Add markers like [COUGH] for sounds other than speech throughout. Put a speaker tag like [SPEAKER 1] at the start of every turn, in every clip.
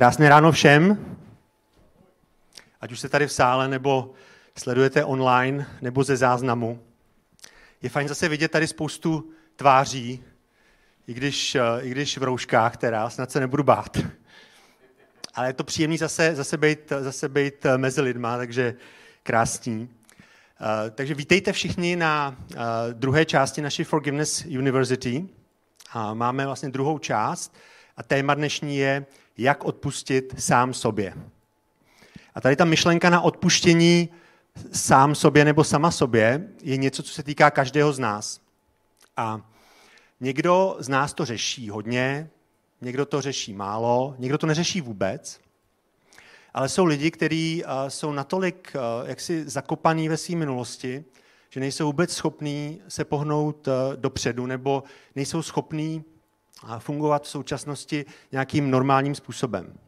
[SPEAKER 1] Krásné ráno všem, ať už jste tady v sále, nebo sledujete online, nebo ze záznamu. Je fajn zase vidět tady spoustu tváří, i když, i když v rouškách, teda snad se nebudu bát. Ale je to příjemný zase, zase, být, zase být mezi lidma, takže krásný. Uh, takže vítejte všichni na uh, druhé části naší Forgiveness University. Máme vlastně druhou část a téma dnešní je jak odpustit sám sobě. A tady ta myšlenka na odpuštění sám sobě nebo sama sobě je něco, co se týká každého z nás. A někdo z nás to řeší hodně, někdo to řeší málo, někdo to neřeší vůbec. Ale jsou lidi, kteří jsou natolik jaksi zakopaný ve své minulosti, že nejsou vůbec schopní se pohnout dopředu nebo nejsou schopní fungovat v současnosti nějakým normálním způsobem.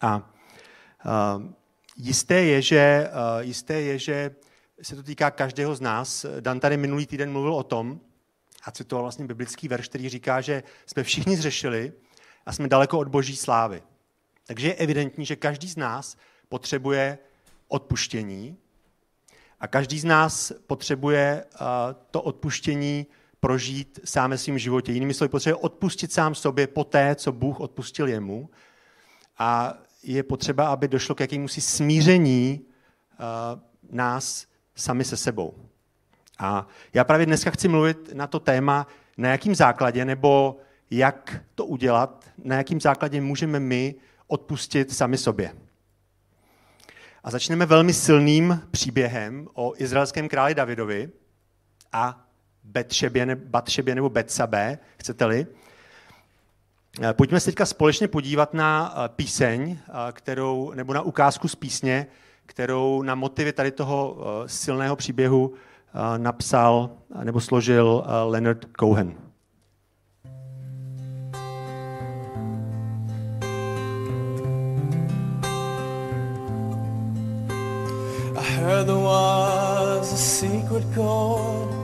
[SPEAKER 1] A jisté je, že, jisté je, že se to týká každého z nás. Dan tady minulý týden mluvil o tom, a citoval vlastně biblický verš, který říká, že jsme všichni zřešili a jsme daleko od boží slávy. Takže je evidentní, že každý z nás potřebuje odpuštění a každý z nás potřebuje to odpuštění prožít sám ve svém životě. Jinými slovy, potřebuje odpustit sám sobě po té, co Bůh odpustil jemu. A je potřeba, aby došlo k jakémusi smíření uh, nás sami se sebou. A já právě dneska chci mluvit na to téma, na jakým základě nebo jak to udělat, na jakým základě můžeme my odpustit sami sobě. A začneme velmi silným příběhem o izraelském králi Davidovi a Betšebě, Batšebě nebo Betsabe, chcete-li. Eh, pojďme se teďka společně podívat na eh, píseň, eh, kterou, nebo na ukázku z písně, kterou na motivy tady toho silného příběhu napsal nebo složil Leonard Cohen. I heard there was a secret chord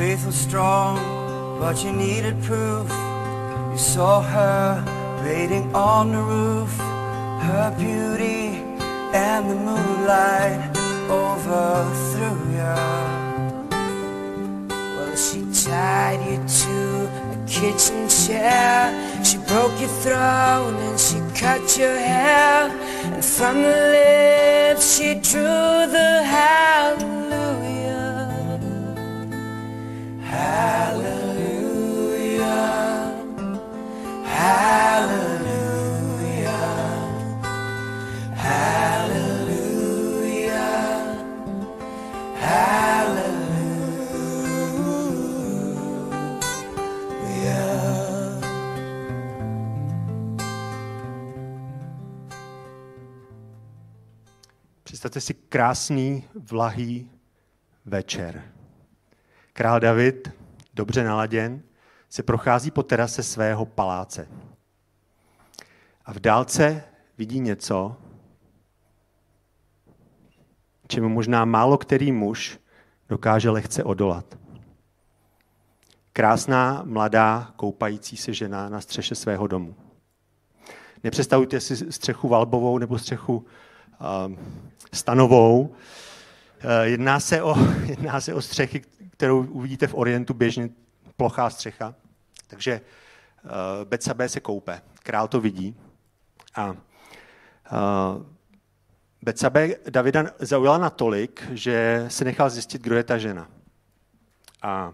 [SPEAKER 1] Faith was strong, but you needed proof. You saw her waiting on the roof, her beauty and the moonlight overthrew you. Well, she tied you to a kitchen chair. She broke your throne and she cut your hair. And from the lips she drew the hallelujah. Hallelujah. Představte si krásný, vlahý večer. Král David, dobře naladěn, se prochází po terase svého paláce. A v dálce vidí něco, čemu možná málo který muž dokáže lehce odolat. Krásná, mladá, koupající se žena na střeše svého domu. Nepředstavujte si střechu valbovou nebo střechu stanovou. Uh, jedná, se o, [LAUGHS] jedná se o střechy, kterou uvidíte v Orientu běžně, plochá střecha. Takže uh, Betsabe se koupe. Král to vidí. A Betsabe Davida zaujala natolik, že se nechal zjistit, kdo je ta žena. A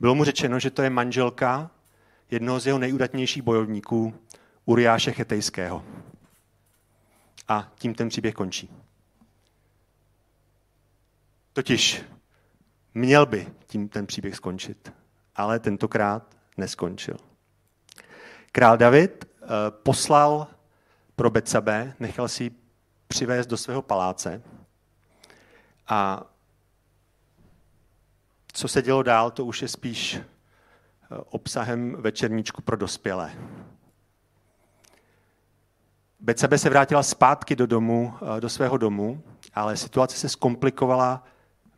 [SPEAKER 1] Bylo mu řečeno, že to je manželka jednoho z jeho nejudatnějších bojovníků, Uriáše Chetejského. A tím ten příběh končí. Totiž měl by tím ten příběh skončit, ale tentokrát neskončil. Král David eh, poslal pro Betsabe, nechal si přivést do svého paláce a co se dělo dál, to už je spíš eh, obsahem večerníčku pro dospělé. Betsabe se vrátila zpátky do domu, eh, do svého domu, ale situace se zkomplikovala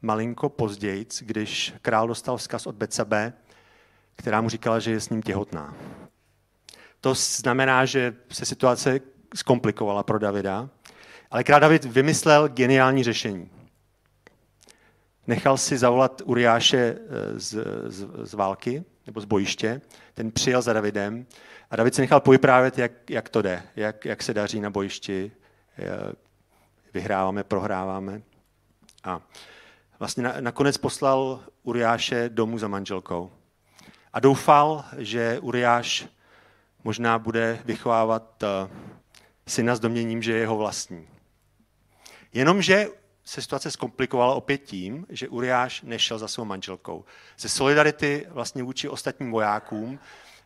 [SPEAKER 1] malinko později, když král dostal vzkaz od Betsabe, která mu říkala, že je s ním těhotná. To znamená, že se situace zkomplikovala pro Davida, ale král David vymyslel geniální řešení. Nechal si zavolat Uriáše eh, z, z, z války, nebo z bojiště, ten přijel za Davidem a David se nechal povyprávět, jak, jak to jde, jak, jak se daří na bojišti, eh, vyhráváme, prohráváme. A vlastně na, nakonec poslal Uriáše domů za manželkou. A doufal, že Uriáš možná bude vychovávat eh, syna s doměním, že je jeho vlastní. Jenomže se situace zkomplikovala opět tím, že Uriáš nešel za svou manželkou. Ze solidarity vlastně vůči ostatním vojákům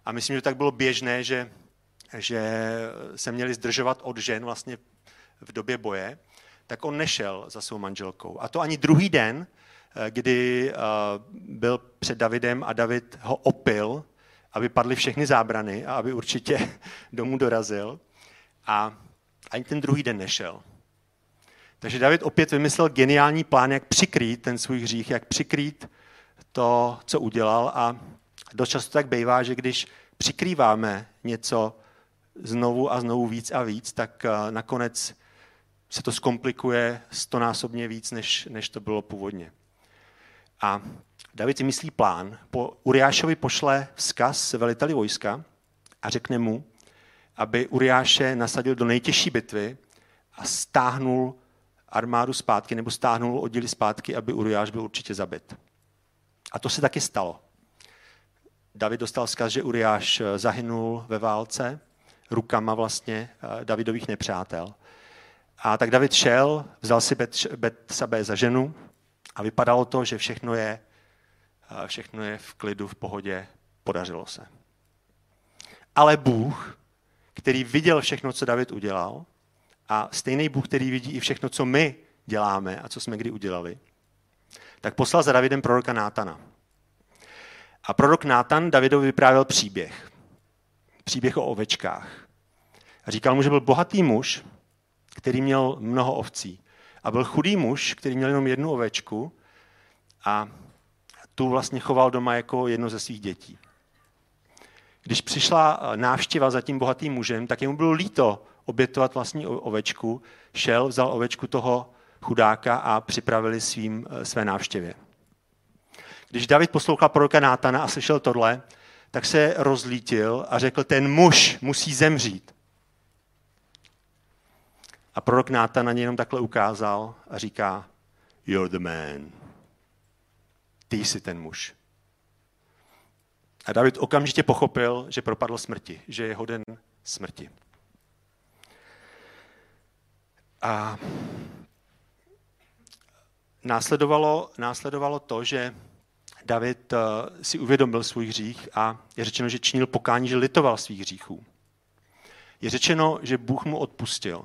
[SPEAKER 1] a myslím, že tak bylo běžné, že, že se měli zdržovat od žen vlastně v době boje, tak on nešel za svou manželkou. A to ani druhý den, eh, kdy eh, byl před Davidem a David ho opil, aby padly všechny zábrany a aby určitě [LAUGHS] domů dorazil. A ani ten druhý den nešel. Takže David opět vymyslel geniální plán, jak přikrýt ten svůj hřích, jak přikrýt to, co udělal. A dost často tak bývá, že když přikrýváme něco znovu a znovu víc a víc, tak eh, nakonec se to zkomplikuje stonásobně víc, než, než to bylo původně. A David si myslí plán. Po Uriášovi pošle vzkaz veliteli vojska a řekne mu, aby Uriáše nasadil do nejtěžší bitvy a stáhnul armádu zpátky, nebo stáhnul oddíly zpátky, aby Uriáš byl určitě zabit. A to se taky stalo. David dostal vzkaz, že Uriáš eh, zahynul ve válce rukama vlastně eh, Davidových nepřátel. A tak David šel, vzal si Betsabé za ženu a vypadalo to, že všechno je, eh, všechno je v klidu, v pohodě, podařilo se. Ale Bůh, který viděl všechno, co David udělal, a stejný Bůh, který vidí i všechno, co my děláme a co jsme kdy udělali, tak poslal za Davidem proroka Nátana. A prorok Nátan Davidovi vyprávěl příběh. Příběh o ovečkách. A říkal mu, že byl bohatý muž, který měl mnoho ovcí. A byl chudý muž, který měl jenom jednu ovečku a tu vlastně choval doma jako jedno ze svých dětí. Když přišla návštěva za tím bohatým mužem, tak jemu bylo líto obětovat vlastní ovečku, šel, vzal ovečku toho chudáka a připravili svým, eh, své návštěvě. Když David poslouchal proroka Nátana a slyšel tohle, tak se rozlítil a řekl, ten muž musí zemřít. A prorok Nátan na něj jenom takhle ukázal a říká, you're the man. Ty jsi ten muž. A David okamžitě pochopil, že propadl smrti, že je hoden smrti. A následovalo, následovalo to, že David eh, si uvědomil svůj hřích a je řečeno, že činil pokání, že litoval svých hříchů. Je řečeno, že Bůh mu odpustil.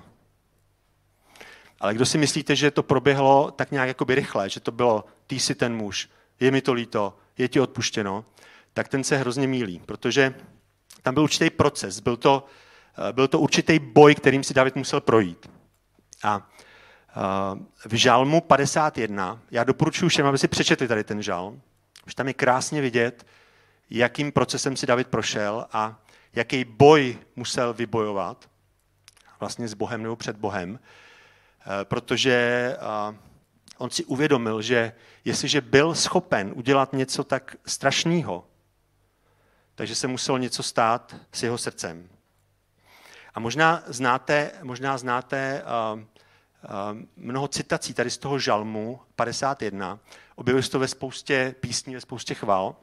[SPEAKER 1] Ale kdo si myslíte, že to proběhlo tak nějak jakoby rychle, že to bylo, ty jsi ten muž, je mi to líto, je ti odpuštěno, tak ten se hrozně mílí, protože tam byl určitý proces, byl to, eh, byl to určitý boj, kterým si David musel projít. A eh, v žalmu 51, já doporučuji všem, aby si přečetli tady ten žalm, že tam je krásně vidět, jakým procesem si David prošel a jaký boj musel vybojovat, vlastně s Bohem nebo před Bohem, eh, protože eh, on si uvědomil, že jestliže byl schopen udělat něco tak strašného, takže se muselo něco stát s jeho srdcem. A možná znáte, možná znáte uh, mnoho citací tady z toho žalmu 51. Objevuje se to ve spoustě písní, ve spoustě chval.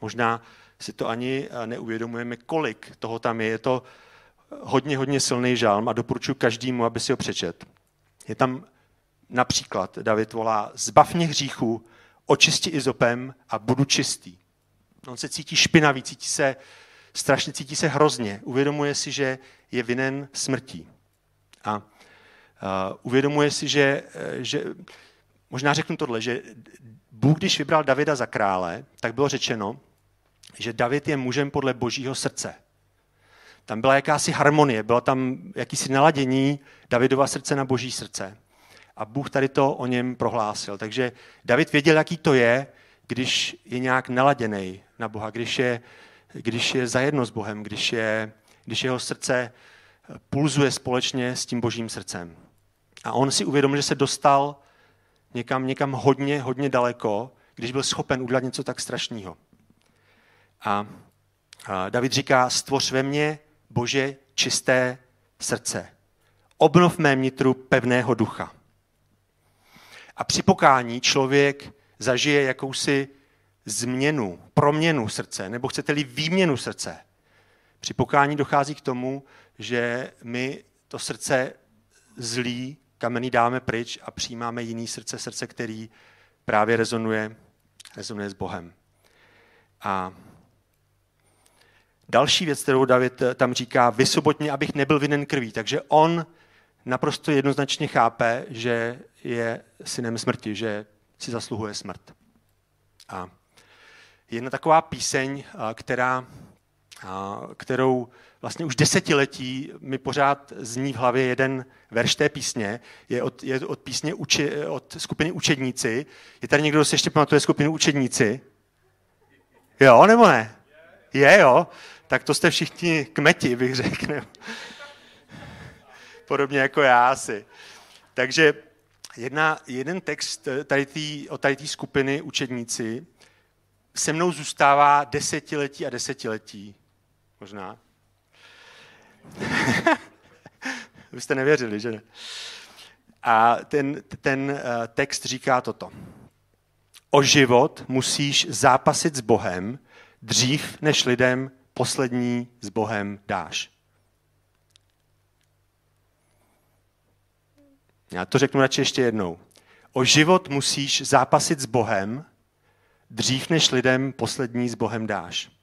[SPEAKER 1] Možná si to ani neuvědomujeme, kolik toho tam je. Je to hodně, hodně silný žalm a doporučuji každému, aby si ho přečet. Je tam například, David volá, zbav mě hříchu, očisti izopem a budu čistý. On se cítí špinavý, cítí se strašně, cítí se hrozně. Uvědomuje si, že je vinen smrtí. A uvědomuje si, že, že, možná řeknu tohle, že Bůh, když vybral Davida za krále, tak bylo řečeno, že David je mužem podle božího srdce. Tam byla jakási harmonie, bylo tam jakýsi naladění Davidova srdce na boží srdce. A Bůh tady to o něm prohlásil. Takže David věděl, jaký to je, když je nějak naladěný na Boha, když je, když je zajedno s Bohem, když, je, když jeho srdce pulzuje společně s tím božím srdcem. A on si uvědomil, že se dostal někam, někam hodně, hodně daleko, když byl schopen udělat něco tak strašného. A, David říká, stvoř ve mně, Bože, čisté srdce. Obnov mé nitru pevného ducha. A při pokání člověk zažije jakousi změnu, proměnu srdce, nebo chcete-li výměnu srdce. Při pokání dochází k tomu, že my to srdce zlý, kamenný dáme pryč a přijímáme jiný srdce, srdce, který právě rezonuje, rezonuje s Bohem. A další věc, kterou David tam říká, vysvobod mě, abych nebyl vinen krví. Takže on naprosto jednoznačně chápe, že je synem smrti, že si zasluhuje smrt. A jedna taková píseň, která, kterou vlastně už desetiletí mi pořád zní v hlavě jeden verš té písně, je od, je od písně uči, od skupiny Učedníci. Je tady někdo, kdo si ještě pamatuje skupinu Učedníci? Jo, nebo ne? Je, jo. Tak to jste všichni kmeti, bych řekl. Podobně jako já asi. Takže jedna, jeden text tady tý, o tady té skupiny učedníci se mnou zůstává desetiletí a desetiletí. Možná. [LAUGHS] Vy jste nevěřili, že ne? A ten, ten eh, text říká toto. O život musíš zápasit s Bohem dřív, než lidem poslední s Bohem dáš. Já to řeknu radši ještě jednou. O život musíš zápasit s Bohem dřív, než lidem poslední s Bohem dáš.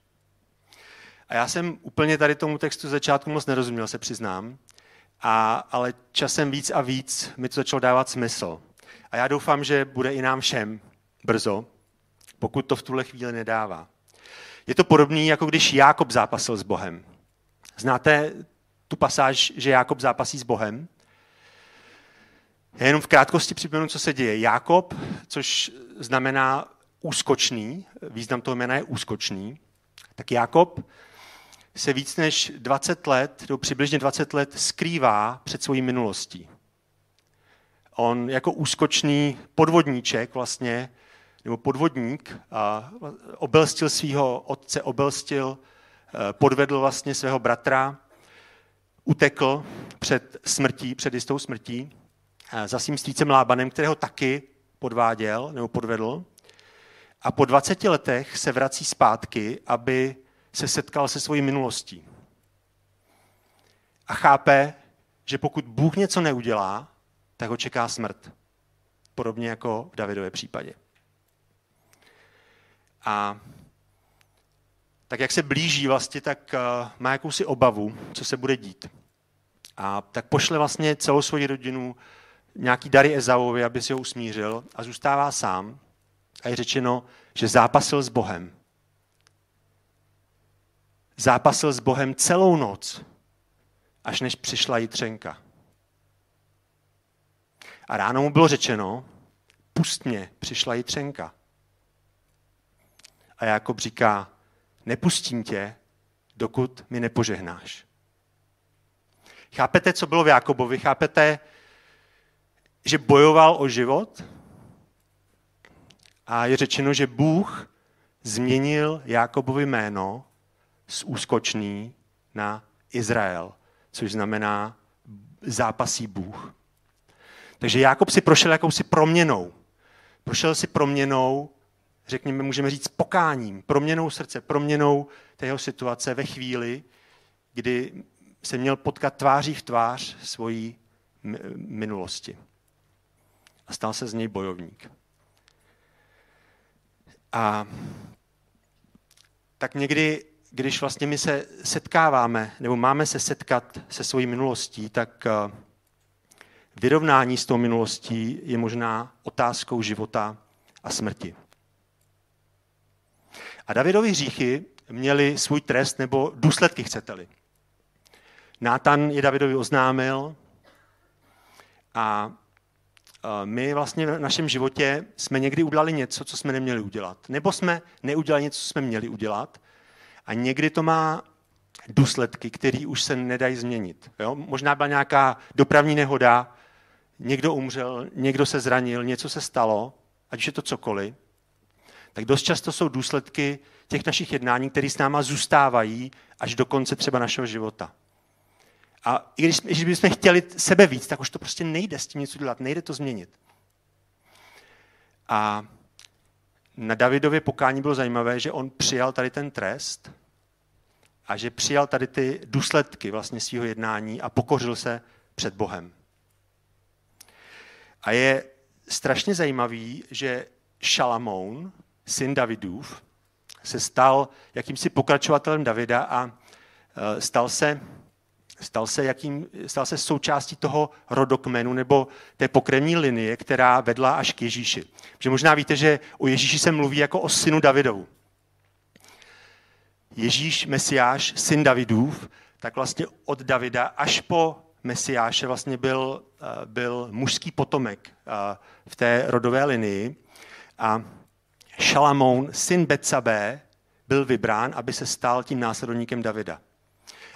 [SPEAKER 1] A já jsem úplně tady tomu textu začátku moc nerozuměl, se přiznám, a, ale časem víc a víc mi to začalo dávat smysl. A já doufám, že bude i nám všem brzo, pokud to v tuhle chvíli nedává. Je to podobné, jako když Jákob zápasil s Bohem. Znáte tu pasáž, že Jákob zápasí s Bohem? Já jenom v krátkosti připomenu, co se děje. Jákob, což znamená úskočný, význam toho jména je úskočný, tak Jákob se víc než 20 let, nebo přibližně 20 let skrývá před svojí minulostí. On jako úskočný podvodníček vlastně, nebo podvodník, a obelstil svého otce, obelstil, eh, podvedl vlastně svého bratra, utekl před smrtí, před jistou smrtí, eh, za svým strýcem Lábanem, kterého taky podváděl nebo podvedl. A po 20 letech se vrací zpátky, aby se setkal se svojí minulostí. A chápe, že pokud Bůh něco neudělá, tak ho čeká smrt. Podobně jako v Davidově případě. A tak jak se blíží vlastně, tak eh, má jakousi obavu, co se bude dít. A tak pošle vlastně celou svoji rodinu nějaký dary Ezauovi, aby si ho usmířil a zůstává sám. A je řečeno, že zápasil s Bohem zápasil s Bohem celou noc, až než přišla jitřenka. A ráno mu bylo řečeno, pust mě, přišla jitřenka. A Jakob říká, nepustím tě, dokud mi nepožehnáš. Chápete, co bylo v Jakobovi? Chápete, že bojoval o život? A je řečeno, že Bůh změnil Jakobovi jméno z úskočný na Izrael, což znamená zápasí Bůh. Takže Jákob si prošel jakousi proměnou. Prošel si proměnou řekněme, můžeme říct pokáním, proměnou srdce, proměnou té jeho situace ve chvíli, kdy se měl potkat tváří v tvář svojí minulosti. A stal se z něj bojovník. A tak někdy, když vlastně my se setkáváme, nebo máme se setkat se svojí minulostí, tak eh, vyrovnání s tou minulostí je možná otázkou života a smrti. A Davidovi hříchy měli svůj trest nebo důsledky, chcete-li. Nátan je Davidovi oznámil a my vlastně v našem životě jsme někdy udělali něco, co jsme neměli udělat. Nebo jsme neudělali něco, co jsme měli udělat. A někdy to má důsledky, které už se nedají změnit. Jo? Možná byla nějaká dopravní nehoda, někdo umřel, někdo se zranil, něco se stalo, ať už je to cokoliv. Tak dost často jsou důsledky těch našich jednání, které s náma zůstávají až do konce třeba našeho života. A i když, když bychom chtěli sebe víc, tak už to prostě nejde s tím něco dělat, nejde to změnit. A na Davidově pokání bylo zajímavé, že on přijal tady ten trest a že přijal tady ty důsledky vlastně svého jednání a pokořil se před Bohem. A je strašně zajímavý, že Šalamoun, syn Davidův, se stal jakýmsi pokračovatelem Davida a e, stal se stal se, jakým, stal se součástí toho rodokmenu nebo té pokrevní linie, která vedla až k Ježíši. Že možná víte, že o Ježíši se mluví jako o synu Davidovu. Ježíš, Mesiáš, syn Davidův, tak vlastně od Davida až po Mesiáše vlastně byl, eh, byl mužský potomek eh, v té rodové linii. A Šalamoun, syn Betsabé, byl vybrán, aby se stal tím následovníkem Davida.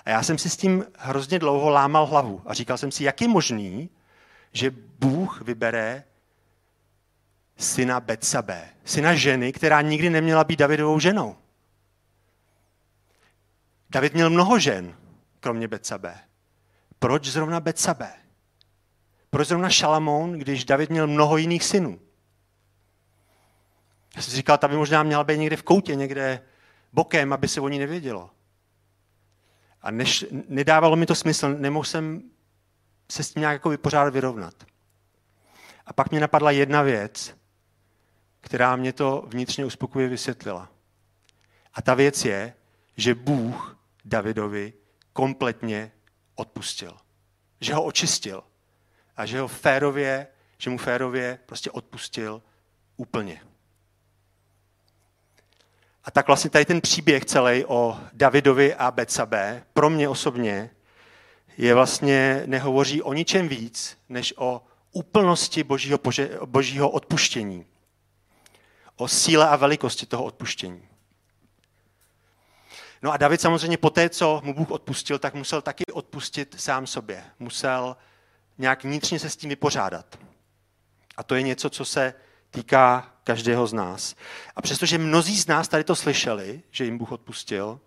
[SPEAKER 1] A já jsem si s tím hrozně dlouho lámal hlavu a říkal jsem si, jak je možný, že Bůh vybere syna Betsabe, syna ženy, která nikdy neměla být Davidovou ženou. David měl mnoho žen, kromě Betsabe. Proč zrovna Betsabe? Proč zrovna Šalamón, když David měl mnoho jiných synů? Já jsem si říkal, ta by možná měla být někde v koutě, někde bokem, aby se o ní nevědělo. A než, nedávalo mi to smysl, nemohl jsem se s tím nějak jako vypořádat, vyrovnat. A pak mě napadla jedna věc, která mě to vnitřně uspokojivě vysvětlila. A ta věc je, že Bůh Davidovi kompletně odpustil. Že ho očistil. A že ho férově, že mu férově prostě odpustil úplně. A tak vlastně tady ten příběh celý o Davidovi a Becabé pro mě osobně je vlastně, nehovoří o ničem víc, než o úplnosti božího, božího odpuštění. O síle a velikosti toho odpuštění. No a David samozřejmě po té, co mu Bůh odpustil, tak musel taky odpustit sám sobě. Musel nějak vnitřně se s tím vypořádat. A to je něco, co se týká každého z nás. A přestože mnozí z nás tady to slyšeli, že jim Bůh odpustil,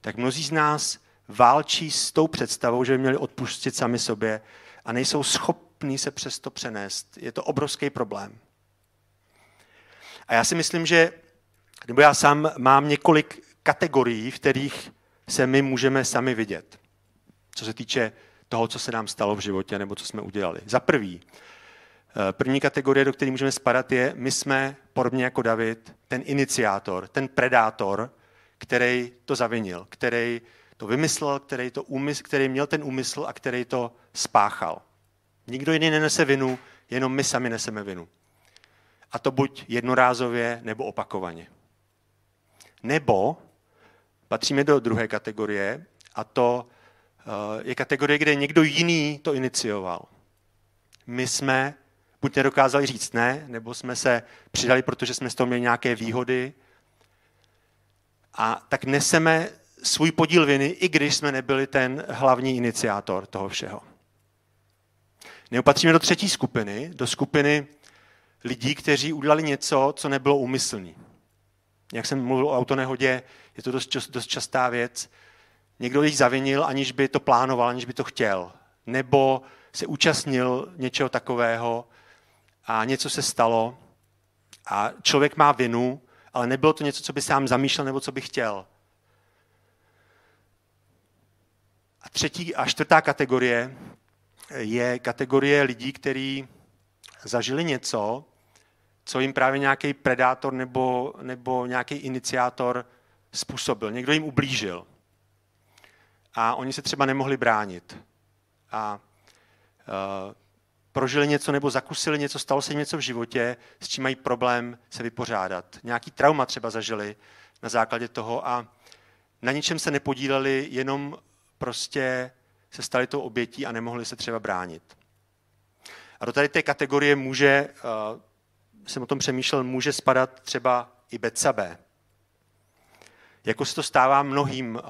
[SPEAKER 1] tak mnozí z nás válčí s tou představou, že by měli odpustit sami sobě a nejsou schopní se přesto přenést. Je to obrovský problém. A já si myslím, že, nebo já sám mám několik kategorií, v kterých se my můžeme sami vidět, co se týče toho, co se nám stalo v životě nebo co jsme udělali. Za prvý, první kategorie, do které můžeme spadat, je, my jsme, podobně jako David, ten iniciátor, ten predátor, který to zavinil, který to vymyslel, který, to úmysl, který měl ten úmysl a který to spáchal. Nikdo jiný nenese vinu, jenom my sami neseme vinu. A to buď jednorázově, nebo opakovaně. Nebo patříme do druhé kategorie, a to eh, je kategorie, kde někdo jiný to inicioval. My jsme buď nedokázali říct ne, nebo jsme se přidali, protože jsme z toho měli nějaké výhody. A tak neseme svůj podíl viny, i když jsme nebyli ten hlavní iniciátor toho všeho. Neopatříme do třetí skupiny, do skupiny lidí, kteří udělali něco, co nebylo úmyslný. Jak jsem mluvil o autonehodě, je to dost, dost častá věc. Někdo jich zavinil, aniž by to plánoval, aniž by to chtěl. Nebo se účastnil něčeho takového, a něco se stalo a člověk má vinu ale nebylo to něco, co by sám zamýšlel nebo co by chtěl. A třetí a čtvrtá kategorie je kategorie lidí, kteří zažili něco, co jim právě nějaký predátor nebo, nebo nějaký iniciátor způsobil. Někdo jim ublížil. A oni se třeba nemohli bránit. A uh, prožili něco nebo zakusili něco, stalo se jim něco v životě, s čím mají problém se vypořádat. Nějaký trauma třeba zažili na základě toho a na ničem se nepodíleli, jenom prostě se stali tou obětí a nemohli se třeba bránit. A do tady té kategorie může, uh, jsem o tom přemýšlel, může spadat třeba i Betsabe. Jako se to stává mnohým, uh,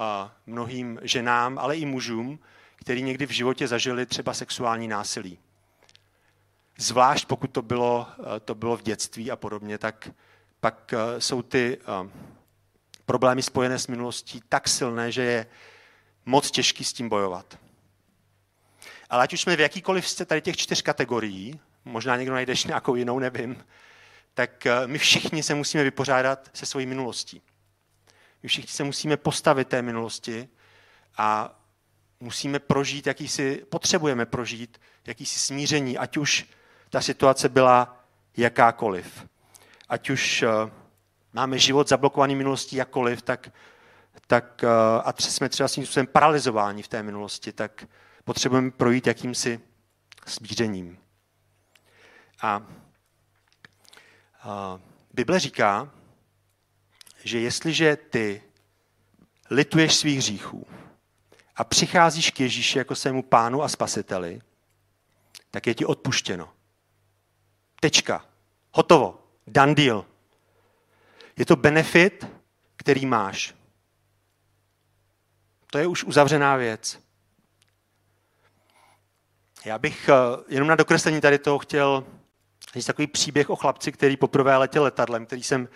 [SPEAKER 1] mnohým ženám, ale i mužům, který někdy v životě zažili třeba sexuální násilí. Zvlášť pokud to bylo, uh, to bylo v dětství a podobně, tak pak jsou ty problémy spojené s minulostí tak silné, že je moc těžký s tím bojovat. Ale ať už jsme v jakýkoliv z tady těch čtyř kategorií, možná někdo najdeš nějakou jinou, nevím, tak eh, my všichni se musíme vypořádat se svojí minulostí. My všichni se musíme postavit té minulosti a musíme prožít, jakýsi, potřebujeme prožít jakýsi smíření, ať už ta situace byla jakákoliv. Ať už eh, máme život zablokovaný minulostí jakkoliv, tak, tak eh, a jsme třeba svým způsobem paralizováni v té minulosti, tak potřebujeme projít jakýmsi smířením. A, a Bible říká, že jestliže ty lituješ svých hříchů a přicházíš k Ježíši jako svému pánu a spasiteli, tak je ti odpuštěno. Tečka. Hotovo. Dan deal. Je to benefit, který máš. To je už uzavřená věc. Já bych eh, jenom na dokreslení tady toho chtěl říct takový příběh o chlapci, který poprvé letěl letadlem, který jsem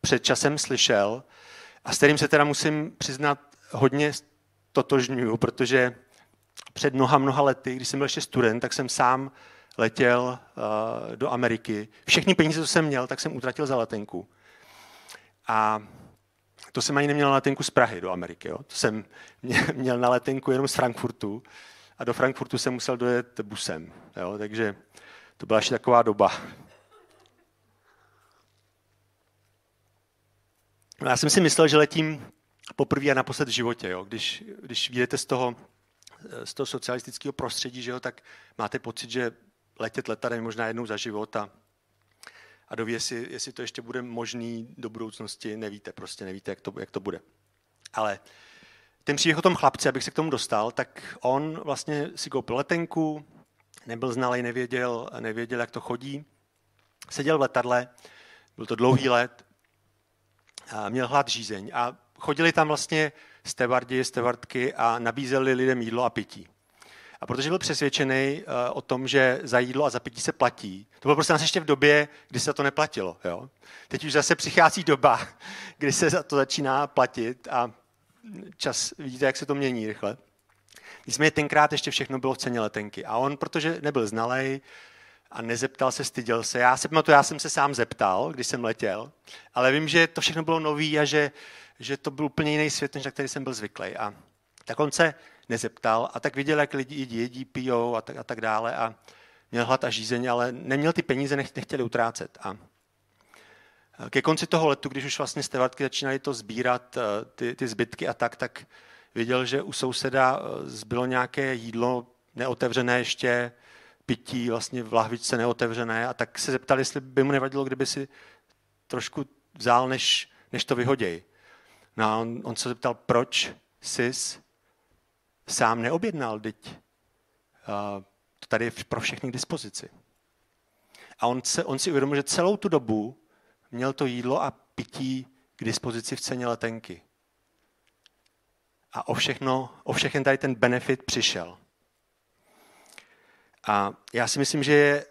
[SPEAKER 1] před časem slyšel a s kterým se teda musím přiznat hodně totožňuju, protože před mnoha, mnoha lety, když jsem byl ještě student, tak jsem sám letěl uh, do Ameriky. Všechny peníze, co jsem měl, tak jsem utratil za letenku. A to jsem ani neměl na letenku z Prahy do Ameriky. Jo. To jsem [LAUGHS] měl na letenku jenom z Frankfurtu a do Frankfurtu jsem musel dojet busem. Jo? Takže to byla ještě taková doba. No, já jsem si myslel, že letím poprvé a naposled v životě. Jo? Když, když vyjdete z toho, z toho socialistického prostředí, že jo, tak máte pocit, že letět letadem možná jednou za život a, a doví, jestli, jestli to ještě bude možný do budoucnosti, nevíte, prostě nevíte, jak to, jak to bude. Ale ten příběh o tom chlapci, abych se k tomu dostal, tak on vlastně si koupil letenku, nebyl znalý, nevěděl, nevěděl, jak to chodí. Seděl v letadle, byl to dlouhý let, a měl hlad žízeň a chodili tam vlastně stevardi, stevardky a nabízeli lidem jídlo a pití. A protože byl přesvědčený uh, o tom, že za jídlo a za pití se platí, to bylo prostě nás ještě v době, kdy se to neplatilo. Jo? Teď už zase přichází doba, [LAUGHS] kdy se za to začíná platit a čas, vidíte, jak se to mění rychle. Nicméně tenkrát ještě všechno bylo v ceně letenky. A on, protože nebyl znalej a nezeptal se, styděl se. Já se pamatuju, já jsem se sám zeptal, když jsem letěl, ale vím, že to všechno bylo nový a že, že to byl úplně jiný svět, než na který jsem byl zvyklý. A tak on se nezeptal a tak viděl, jak lidi jedí, pijou a tak, a tak dále a měl hlad a žízeň, ale neměl ty peníze, nechtěli utrácet. A ke konci toho letu, když už vlastně stevartky začínaly to sbírat, eh, ty, ty zbytky a tak, tak viděl, že u souseda eh, zbylo nějaké jídlo neotevřené ještě, pití vlastně v lahvičce neotevřené a tak se zeptal, jestli by mu nevadilo, kdyby si trošku vzal, než, než to vyhoděj. No a on, on se zeptal, proč jsi sám neobjednal, teď to tady je pro všechny k dispozici. A on, se, on si uvědomil, že celou tu dobu měl to jídlo a pití k dispozici v ceně letenky. A o, všechno, o všechen tady ten benefit přišel. A já si myslím, že je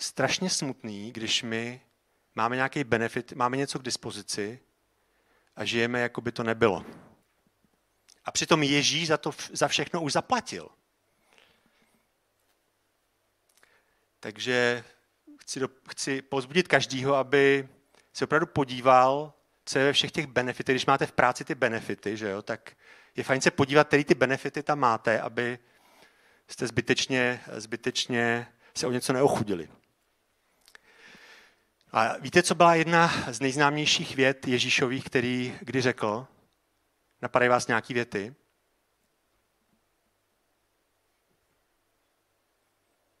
[SPEAKER 1] strašně smutný, když my máme nějaký benefit, máme něco k dispozici a žijeme, jako by to nebylo. A přitom Ježíš za to za všechno už zaplatil. Takže chci, do, chci pozbudit každýho, aby se opravdu podíval, co je ve všech těch benefitech. Když máte v práci ty benefity, že jo, tak je fajn se podívat, který ty benefity tam máte, aby jste zbytečně, zbytečně se o něco neochudili. A víte, co byla jedna z nejznámějších věd Ježíšových, který kdy řekl? Napadají vás nějaký věty?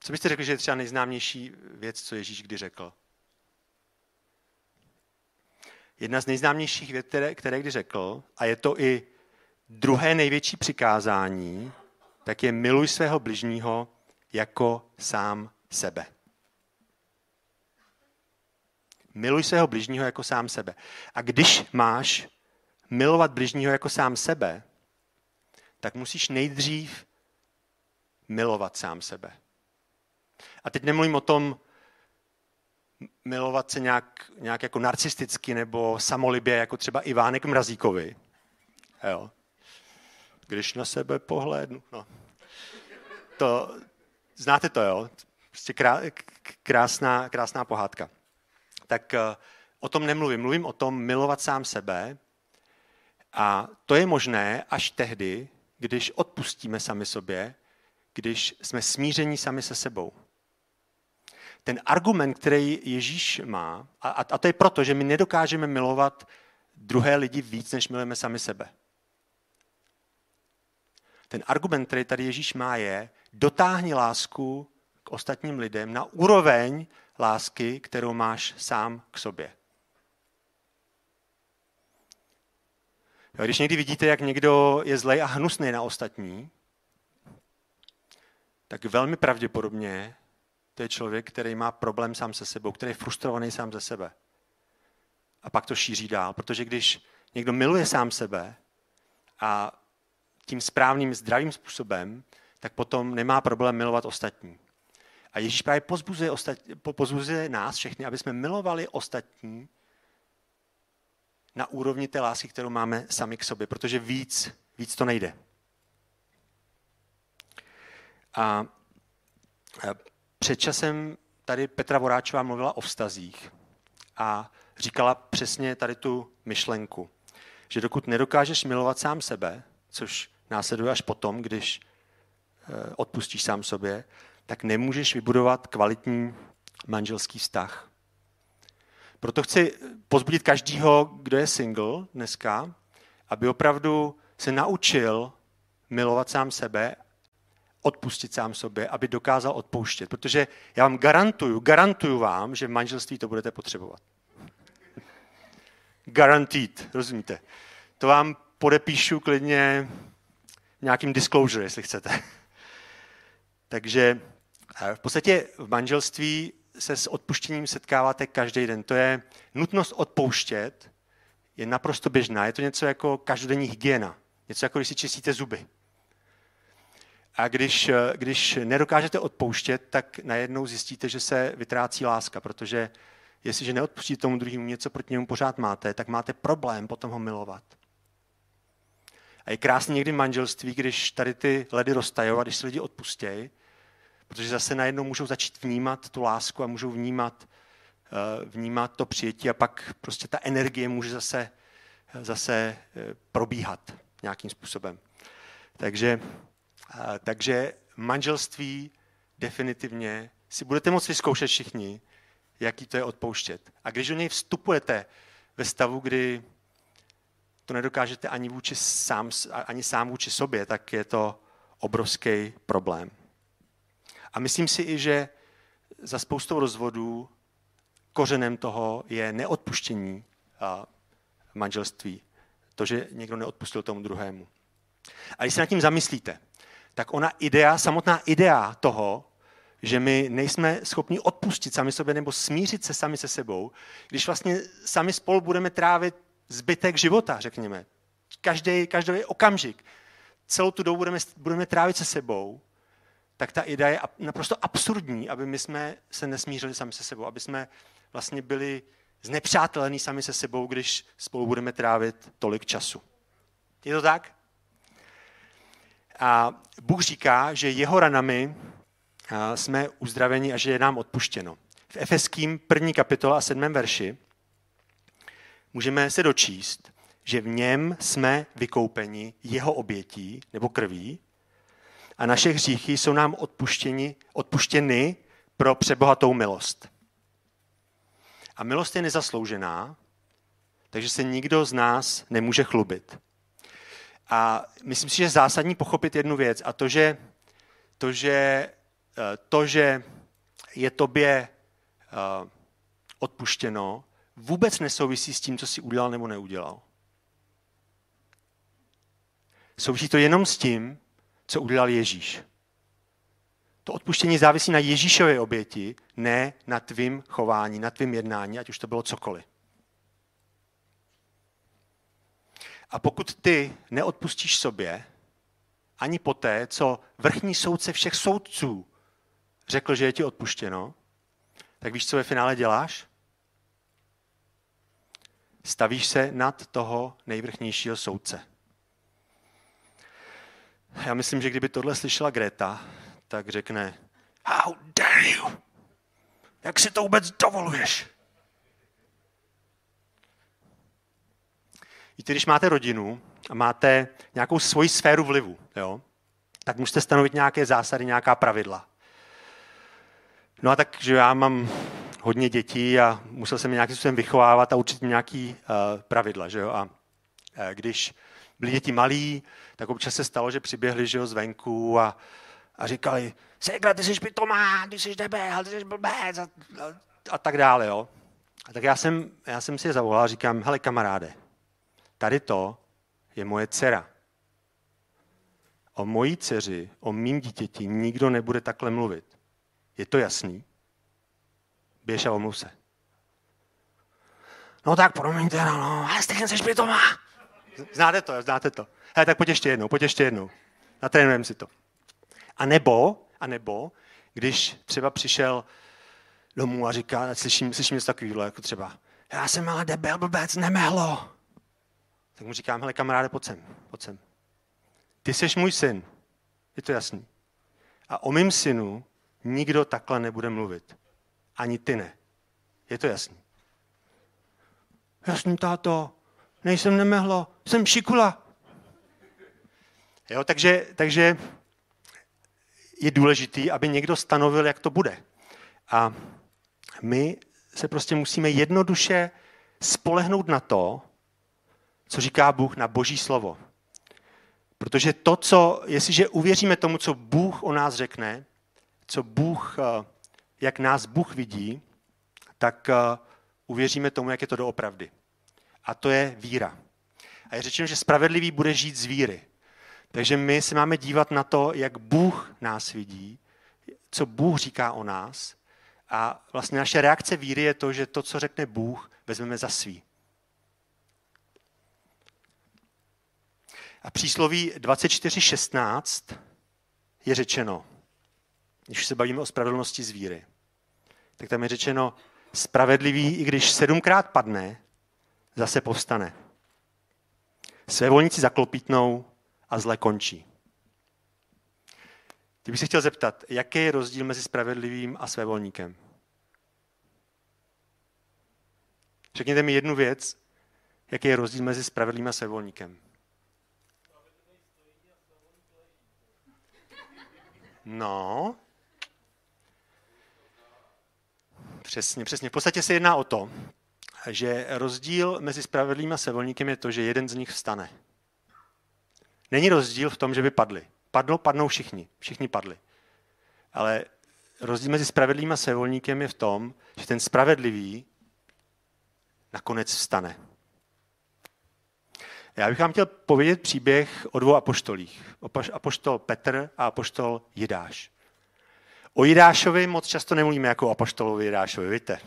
[SPEAKER 1] Co byste řekli, že je třeba nejznámější věc, co Ježíš kdy řekl? Jedna z nejznámějších vět, které, které kdy řekl, a je to i druhé největší přikázání, tak je miluj svého bližního jako sám sebe. Miluj svého bližního jako sám sebe. A když máš milovat bližního jako sám sebe, tak musíš nejdřív milovat sám sebe. A teď nemluvím o tom milovat se nějak, nějak jako narcisticky nebo samolibě, jako třeba Ivánek Mrazíkovi. Jo. Když na sebe pohlédnu. No. To, znáte to, jo? Prostě krásná, krásná pohádka. Tak eh, o tom nemluvím. Mluvím o tom milovat sám sebe. A to je možné až tehdy, když odpustíme sami sobě, když jsme smíření sami se sebou ten argument, který Ježíš má, a, to je proto, že my nedokážeme milovat druhé lidi víc, než milujeme sami sebe. Ten argument, který tady Ježíš má, je, dotáhni lásku k ostatním lidem na úroveň lásky, kterou máš sám k sobě. Když někdy vidíte, jak někdo je zlej a hnusný na ostatní, tak velmi pravděpodobně to je člověk, který má problém sám se sebou, který je frustrovaný sám ze sebe. A pak to šíří dál, protože když někdo miluje sám sebe a tím správným, zdravým způsobem, tak potom nemá problém milovat ostatní. A Ježíš právě pozbuzuje, ostatní, pozbuzuje nás všechny, aby jsme milovali ostatní na úrovni té lásky, kterou máme sami k sobě, protože víc, víc to nejde. A před časem tady Petra Voráčová mluvila o vztazích a říkala přesně tady tu myšlenku, že dokud nedokážeš milovat sám sebe, což následuje až potom, když eh, odpustíš sám sobě, tak nemůžeš vybudovat kvalitní manželský vztah. Proto chci pozbudit každýho, kdo je single dneska, aby opravdu se naučil milovat sám sebe odpustit sám sobě, aby dokázal odpouštět. Protože já vám garantuju, garantuju vám, že v manželství to budete potřebovat. Guaranteed, rozumíte? To vám podepíšu klidně nějakým disclosure, jestli chcete. Takže eh, v podstatě v manželství se s odpuštěním setkáváte každý den. To je nutnost odpouštět, je naprosto běžná. Je to něco jako každodenní hygiena. Něco jako když si čistíte zuby. A když, když nedokážete odpouštět, tak najednou zjistíte, že se vytrácí láska, protože jestliže neodpustíte tomu druhému něco proti němu pořád máte, tak máte problém potom ho milovat. A je krásné někdy manželství, když tady ty ledy roztajou a když se lidi odpustějí, protože zase najednou můžou začít vnímat tu lásku a můžou vnímat, eh, vnímat to přijetí a pak prostě ta energie může zase, zase eh, probíhat nějakým způsobem. Takže takže manželství definitivně si budete moct vyzkoušet všichni, jaký to je odpouštět. A když do něj vstupujete ve stavu, kdy to nedokážete ani, vůči sám, ani sám vůči sobě, tak je to obrovský problém. A myslím si i, že za spoustou rozvodů kořenem toho je neodpuštění manželství. To, že někdo neodpustil tomu druhému. A když se nad tím zamyslíte, tak ona idea, samotná idea toho, že my nejsme schopni odpustit sami sobě nebo smířit se sami se sebou, když vlastně sami spolu budeme trávit zbytek života, řekněme. Každý, každý okamžik. Celou tu dobu budeme, budeme trávit se sebou, tak ta idea je naprosto absurdní, aby my jsme se nesmířili sami se sebou, aby jsme vlastně byli znepřátelení sami se sebou, když spolu budeme trávit tolik času. Je to tak? A Bůh říká, že jeho ranami jsme uzdraveni a že je nám odpuštěno. V Efeským první kapitola a sedmém verši můžeme se dočíst, že v něm jsme vykoupeni jeho obětí nebo krví a naše hříchy jsou nám odpuštěni, odpuštěny pro přebohatou milost. A milost je nezasloužená, takže se nikdo z nás nemůže chlubit. A myslím si, že je zásadní pochopit jednu věc a to, že to, že, eh, to, že je tobě eh, odpuštěno, vůbec nesouvisí s tím, co jsi udělal nebo neudělal. Souvisí to jenom s tím, co udělal Ježíš. To odpuštění závisí na Ježíšově oběti, ne na tvým chování, na tvým jednání, ať už to bylo cokoliv. A pokud ty neodpustíš sobě, ani poté, co vrchní soudce všech soudců řekl, že je ti odpuštěno, tak víš, co ve finále děláš? Stavíš se nad toho nejvrchnějšího soudce. Já myslím, že kdyby tohle slyšela Greta, tak řekne, how dare you? Jak si to vůbec dovoluješ? Víte, když máte rodinu a máte nějakou svoji sféru vlivu, jo, tak musíte stanovit nějaké zásady, nějaká pravidla. No a tak, že já mám hodně dětí a musel jsem je nějakým způsobem vychovávat a učit nějaký uh, pravidla. Že jo? A uh, když byli děti malí, tak občas se stalo, že přiběhli že jo, zvenku a, a říkali, Segra, ty jsi špitomá, ty jsi debel, ty jsi blbec a, a, a tak dále. Jo? A tak já jsem, já jsem si je zavolal a říkám, hele kamaráde, tady to je moje dcera. O mojí dceři, o mým dítěti nikdo nebude takhle mluvit. Je to jasný? Běž a omluv se. No tak promiňte, no, no, ale stejně seš pitomá. Znáte to, znáte to. Hele, tak pojď ještě jednou, pojď ještě jednou. Natrénujeme si to. A nebo, a nebo, když třeba přišel domů a říká, slyším, slyším něco takového, jako třeba, já jsem ale debel, blbec, nemehlo. Tak mu říkám, hele kamaráde, pojď sem, pojď sem. Ty jsi můj syn, je to jasný. A o mým synu nikdo takhle nebude mluvit. Ani ty ne. Je to jasný. Jasný, táto, nejsem nemehlo, jsem šikula. Jo, takže, takže je důležitý, aby někdo stanovil, jak to bude. A my se prostě musíme jednoduše spolehnout na to, co říká Bůh na Boží slovo. Protože to, co, jestliže uvěříme tomu, co Bůh o nás řekne, co Bůh, eh, jak nás Bůh vidí, tak eh, uvěříme tomu, jak je to doopravdy. A to je víra. A je řečeno, že spravedlivý bude žít z víry. Takže my se máme dívat na to, jak Bůh nás vidí, co Bůh říká o nás. A vlastně naše reakce víry je to, že to, co řekne Bůh, vezmeme za svý. A přísloví 24.16 je řečeno, když se bavíme o spravedlnosti z víry, tak tam je řečeno, spravedlivý, i když sedmkrát padne, zase povstane. Své volníci zaklopítnou a zle končí. Teď bych se chtěl zeptat, jaký je rozdíl mezi spravedlivým a svévolníkem? Řekněte mi jednu věc, jaký je rozdíl mezi spravedlivým a svévolníkem. No, přesně, přesně. V podstatě se jedná o to, že rozdíl mezi spravedlivým a sevolníkem je to, že jeden z nich vstane. Není rozdíl v tom, že by padli. Padlo, padnou všichni. Všichni padli. Ale rozdíl mezi spravedlivým a sevolníkem je v tom, že ten spravedlivý nakonec vstane. Já bych vám chtěl povědět příběh o dvou apoštolích. Apoštol Petr a apoštol Jidáš. O Jidášovi moc často nemluvíme jako o apoštolovi Jidášovi, víte?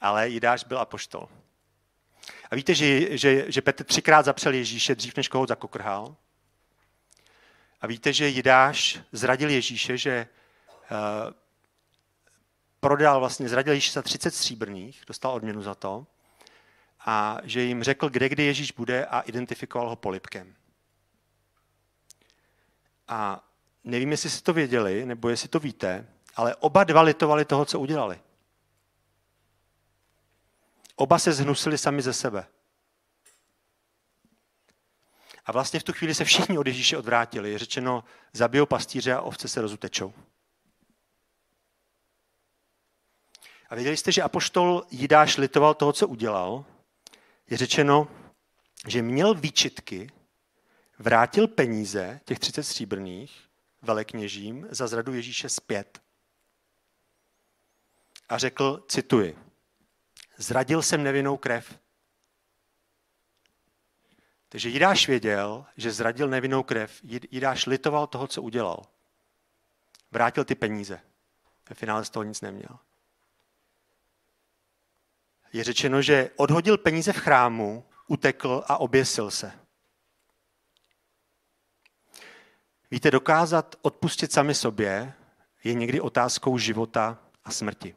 [SPEAKER 1] Ale Jidáš byl apoštol. A víte, že, že, že Petr třikrát zapřel Ježíše dřív, než koho zakokrhal? A víte, že Jidáš zradil Ježíše, že uh, prodal vlastně, zradil Ježíše za 30 stříbrných, dostal odměnu za to, a že jim řekl, kde kdy Ježíš bude a identifikoval ho polipkem. A nevím, jestli si to věděli, nebo jestli to víte, ale oba dva litovali toho, co udělali. Oba se zhnusili sami ze sebe. A vlastně v tu chvíli se všichni od Ježíše odvrátili. Je řečeno, zabijou pastýře a ovce se rozutečou. A věděli jste, že apoštol Jidáš litoval toho, co udělal. Je řečeno, že měl výčitky, vrátil peníze, těch 30 stříbrných, velekněžím, za zradu Ježíše zpět. A řekl, cituji, zradil jsem nevinnou krev. Takže Jidáš věděl, že zradil nevinnou krev. Jidáš litoval toho, co udělal. Vrátil ty peníze. Ve finále z toho nic neměl je řečeno, že odhodil peníze v chrámu, utekl a oběsil se. Víte, dokázat odpustit sami sobě je někdy otázkou života a smrti.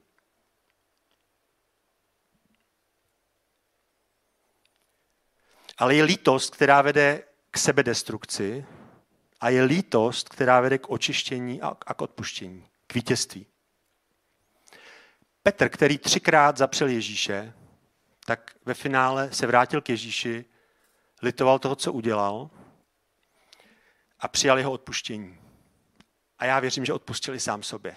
[SPEAKER 1] Ale je lítost, která vede k sebedestrukci a je lítost, která vede k očištění a k odpuštění, k vítězství. Petr, který třikrát zapřel Ježíše, tak ve finále se vrátil k Ježíši, litoval toho, co udělal a přijal jeho odpuštění. A já věřím, že odpustili sám sobě.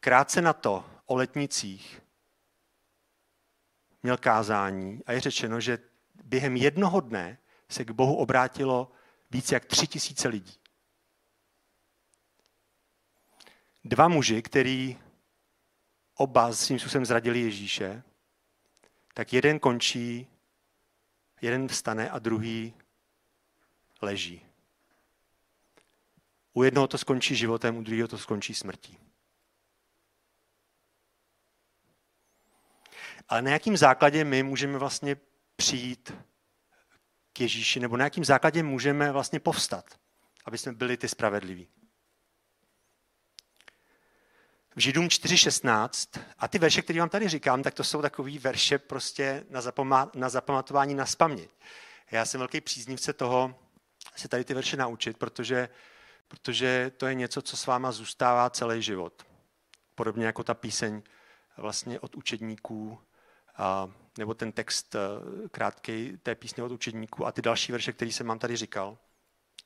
[SPEAKER 1] Krátce na to o letnicích měl kázání a je řečeno, že během jednoho dne se k Bohu obrátilo více jak tři tisíce lidí. Dva muži, který oba svým způsobem zradili Ježíše, tak jeden končí, jeden vstane a druhý leží. U jednoho to skončí životem, u druhého to skončí smrtí. Ale na jakým základě my můžeme vlastně přijít k Ježíši, nebo na jakým základě můžeme vlastně povstat, aby jsme byli ty spravedliví? v Židům 4.16. A ty verše, které vám tady říkám, tak to jsou takové verše prostě na, zapama- na zapamatování na spaměť. Já jsem velký příznivce toho, se tady ty verše naučit, protože, protože to je něco, co s váma zůstává celý život. Podobně jako ta píseň vlastně od učedníků, nebo ten text e, krátký té písně od učedníků a ty další verše, které jsem vám tady říkal,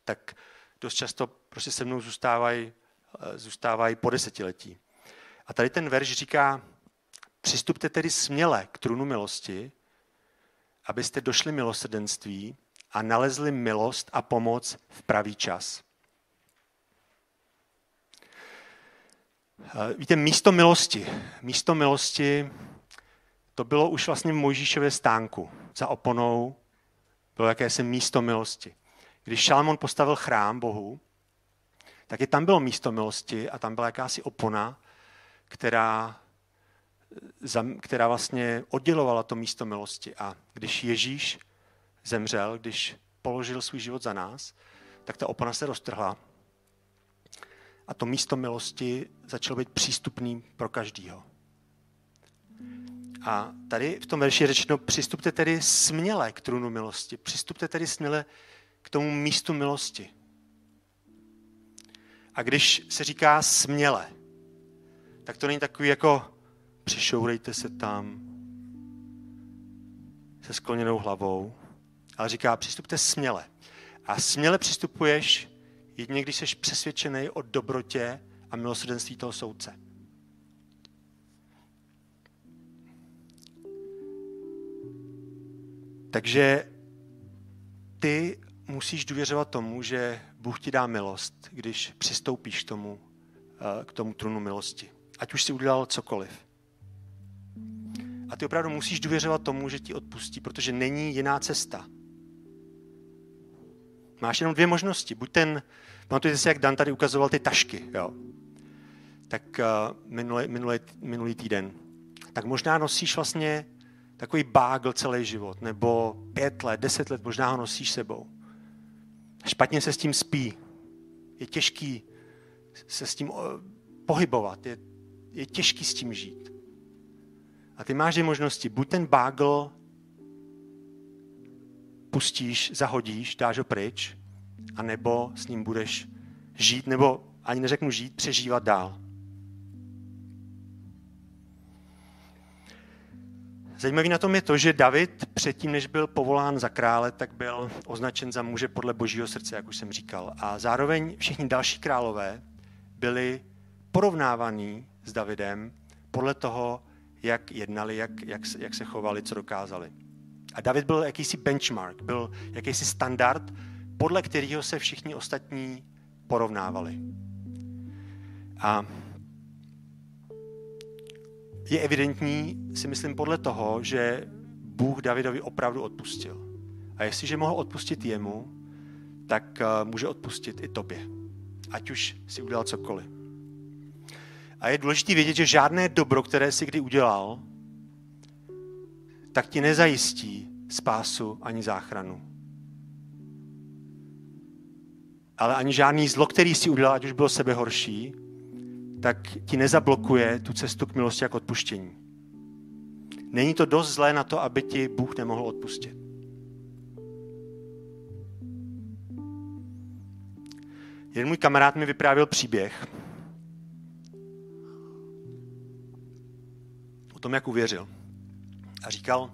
[SPEAKER 1] tak dost často prostě se mnou zůstávají e, zůstávají po desetiletí. A tady ten verš říká, přistupte tedy směle k trůnu milosti, abyste došli milosrdenství a nalezli milost a pomoc v pravý čas. Víte, místo milosti, místo milosti, to bylo už vlastně v Mojžíšově stánku. Za oponou bylo jakési místo milosti. Když Šalamon postavil chrám Bohu, tak i tam bylo místo milosti a tam byla jakási opona, která, která vlastně oddělovala to místo milosti. A když Ježíš zemřel, když položil svůj život za nás, tak ta opona se roztrhla a to místo milosti začalo být přístupným pro každýho. A tady v tom verši je řečeno, přistupte tedy směle k trůnu milosti. Přistupte tedy směle k tomu místu milosti. A když se říká směle, tak to není takový jako přišourejte se tam se skloněnou hlavou, ale říká, přistupte směle. A směle přistupuješ jedině, když jsi přesvědčený o dobrotě a milosrdenství toho soudce. Takže ty musíš důvěřovat tomu, že Bůh ti dá milost, když přistoupíš k tomu, eh, k tomu trunu milosti ať už si udělal cokoliv. A ty opravdu musíš důvěřovat tomu, že ti odpustí, protože není jiná cesta. Máš jenom dvě možnosti. Buď ten, pamatujete si, jak Dan tady ukazoval ty tašky, jo? Tak uh, minulý, minulý, minulý týden. Tak možná nosíš vlastně takový bágl celý život, nebo pět let, deset let, možná ho nosíš sebou. Špatně se s tím spí. Je těžký se s tím pohybovat. Je je těžký s tím žít. A ty máš dvě možnosti. Buď ten bágl pustíš, zahodíš, dáš ho pryč, anebo s ním budeš žít, nebo ani neřeknu žít, přežívat dál. Zajímavý na tom je to, že David předtím, než byl povolán za krále, tak byl označen za muže podle božího srdce, jak už jsem říkal. A zároveň všichni další králové byli porovnávaní s Davidem podle toho, jak jednali, jak, jak, jak se chovali, co dokázali. A David byl jakýsi benchmark, byl jakýsi standard, podle kterého se všichni ostatní porovnávali. A je evidentní, si myslím, podle toho, že Bůh Davidovi opravdu odpustil. A jestliže mohl odpustit jemu, tak eh, může odpustit i tobě. Ať už si udělal cokoliv. A je důležité vědět, že žádné dobro, které si kdy udělal, tak ti nezajistí spásu ani záchranu. Ale ani žádný zlo, který si udělal, ať už bylo sebe horší, tak ti nezablokuje tu cestu k milosti a k odpuštění. Není to dost zlé na to, aby ti Bůh nemohl odpustit. Jeden můj kamarád mi vyprávěl příběh o tom, jak uvěřil. A říkal,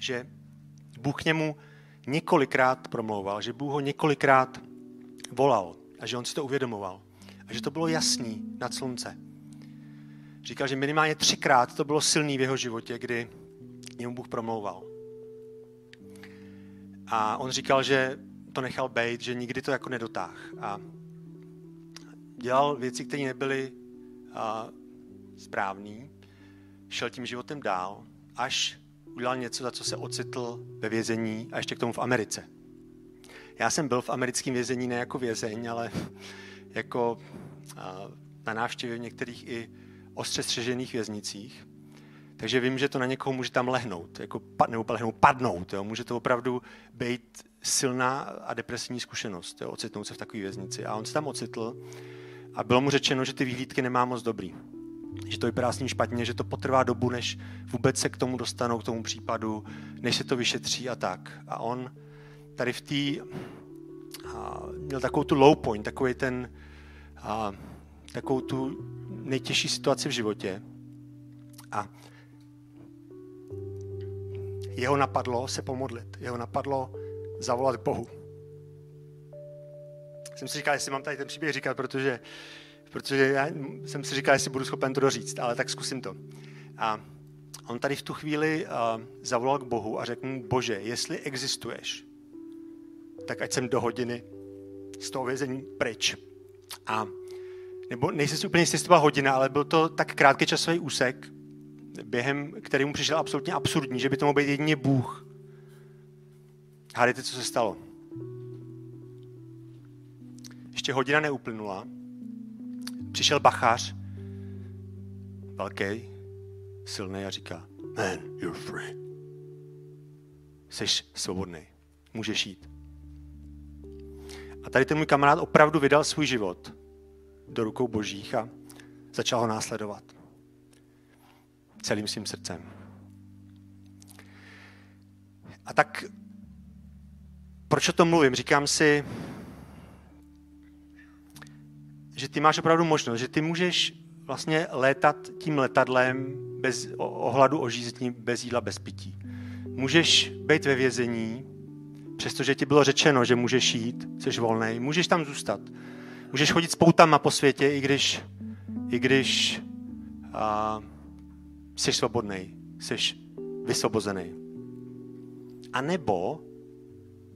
[SPEAKER 1] že Bůh k němu několikrát promlouval, že Bůh ho několikrát volal a že on si to uvědomoval a že to bylo jasný nad slunce. Říkal, že minimálně třikrát to bylo silný v jeho životě, kdy němu Bůh promlouval. A on říkal, že to nechal být, že nikdy to jako nedotáh. A dělal věci, které nebyly správné, šel tím životem dál, až udělal něco, za co se ocitl ve vězení a ještě k tomu v Americe. Já jsem byl v americkém vězení ne jako vězeň, ale [LAUGHS] jako na návštěvě v některých i ostře střežených věznicích. Takže vím, že to na někoho může tam lehnout, jako nebo lehnout, padnout. Jo. Může to opravdu být silná a depresivní zkušenost, jo, ocitnout se v takové věznici. A on se tam ocitl a bylo mu řečeno, že ty výhlídky nemá moc dobrý. Že to vypadá s ním špatně, že to potrvá dobu, než vůbec se k tomu dostanou, k tomu případu, než se to vyšetří a tak. A on tady v té měl takovou tu low point, takový ten, a, takovou tu nejtěžší situaci v životě. A jeho napadlo se pomodlit. Jeho napadlo zavolat Bohu. Jsem si říkal, jestli mám tady ten příběh říkat, protože, protože já jsem si říkal, jestli budu schopen to doříct, ale tak zkusím to. A on tady v tu chvíli uh, zavolal k Bohu a řekl mu, Bože, jestli existuješ, tak ať jsem do hodiny z toho vězení pryč. A nebo nejsem si úplně jistý, jestli to byla hodina, ale byl to tak krátký časový úsek, během kterému přišel absolutně absurdní, že by to mohl být jedině Bůh. Hádejte, co se stalo. Ještě hodina neuplynula. Přišel bachář, velký, silný a říká, man, you're free. Jsi svobodný. Můžeš jít. A tady ten můj kamarád opravdu vydal svůj život do rukou božích a začal ho následovat. Celým svým srdcem. A tak proč o tom mluvím? Říkám si, že ty máš opravdu možnost, že ty můžeš vlastně létat tím letadlem bez ohladu o žízní, bez jídla, bez pití. Můžeš být ve vězení, přestože ti bylo řečeno, že můžeš jít, jsi volný, můžeš tam zůstat. Můžeš chodit s poutama po světě, i když, i když a, jsi svobodný, jsi vysvobozený. A nebo,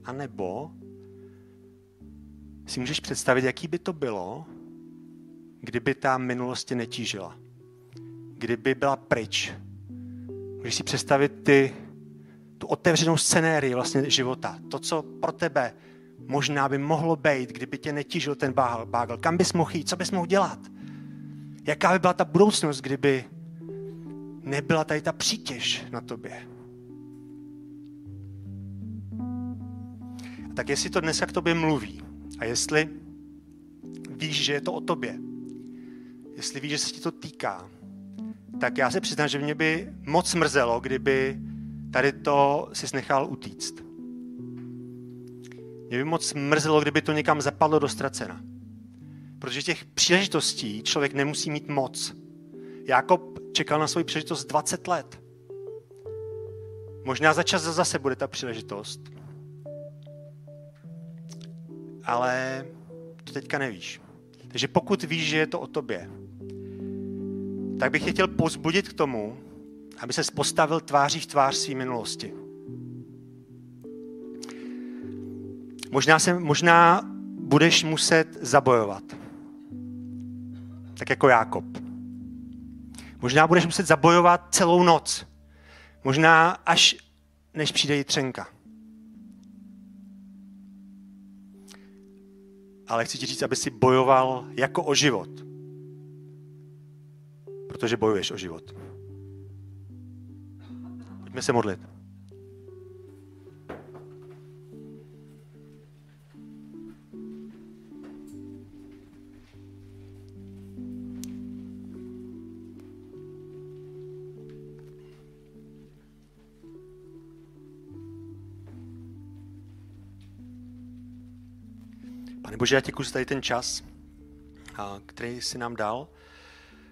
[SPEAKER 1] a nebo si můžeš představit, jaký by to bylo, kdyby ta minulost tě netížila. Kdyby byla pryč. Můžeš si představit ty tu otevřenou scenérii vlastně života. To, co pro tebe možná by mohlo být, kdyby tě netížil ten bágl. Kam bys mohl jít? Co bys mohl dělat? Jaká by byla ta budoucnost, kdyby nebyla tady ta přítěž na tobě? Tak jestli to dneska k tobě mluví a jestli víš, že je to o tobě, jestli víš, že se ti to týká, tak já se přiznám, že mě by moc mrzelo, kdyby tady to si nechal utíct. Mě by moc mrzelo, kdyby to někam zapadlo do ztracena. Protože těch příležitostí člověk nemusí mít moc. Jakob čekal na svoji příležitost 20 let. Možná za čas zase bude ta příležitost, ale to teďka nevíš. Takže pokud víš, že je to o tobě, tak bych je chtěl pozbudit k tomu, aby se postavil tváří v tvář své minulosti. Možná, se, možná budeš muset zabojovat. Tak jako Jákob. Možná budeš muset zabojovat celou noc. Možná až než přijde jitřenka. Ale chci ti říct, aby si bojoval jako o život. Protože bojuješ o život. Pojďme se modlit. Bože, já děkuji za tady ten čas, který jsi nám dal.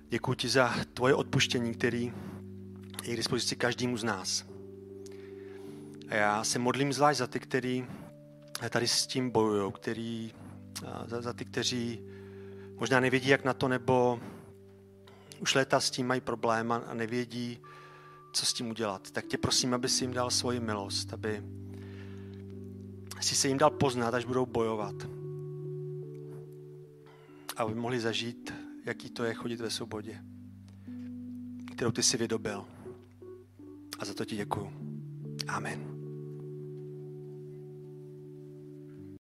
[SPEAKER 1] Děkuji ti za tvoje odpuštění, který je k dispozici každému z nás. A já se modlím zvlášť za ty, kteří tady s tím bojují, který, za, za ty, kteří možná nevědí, jak na to, nebo už léta s tím mají problém a nevědí, co s tím udělat. Tak tě prosím, aby si jim dal svoji milost, aby si se jim dal poznat, až budou bojovat aby mohli zažít, jaký to je chodit ve svobodě, kterou ty si vydobil. A za to ti děkuju. Amen.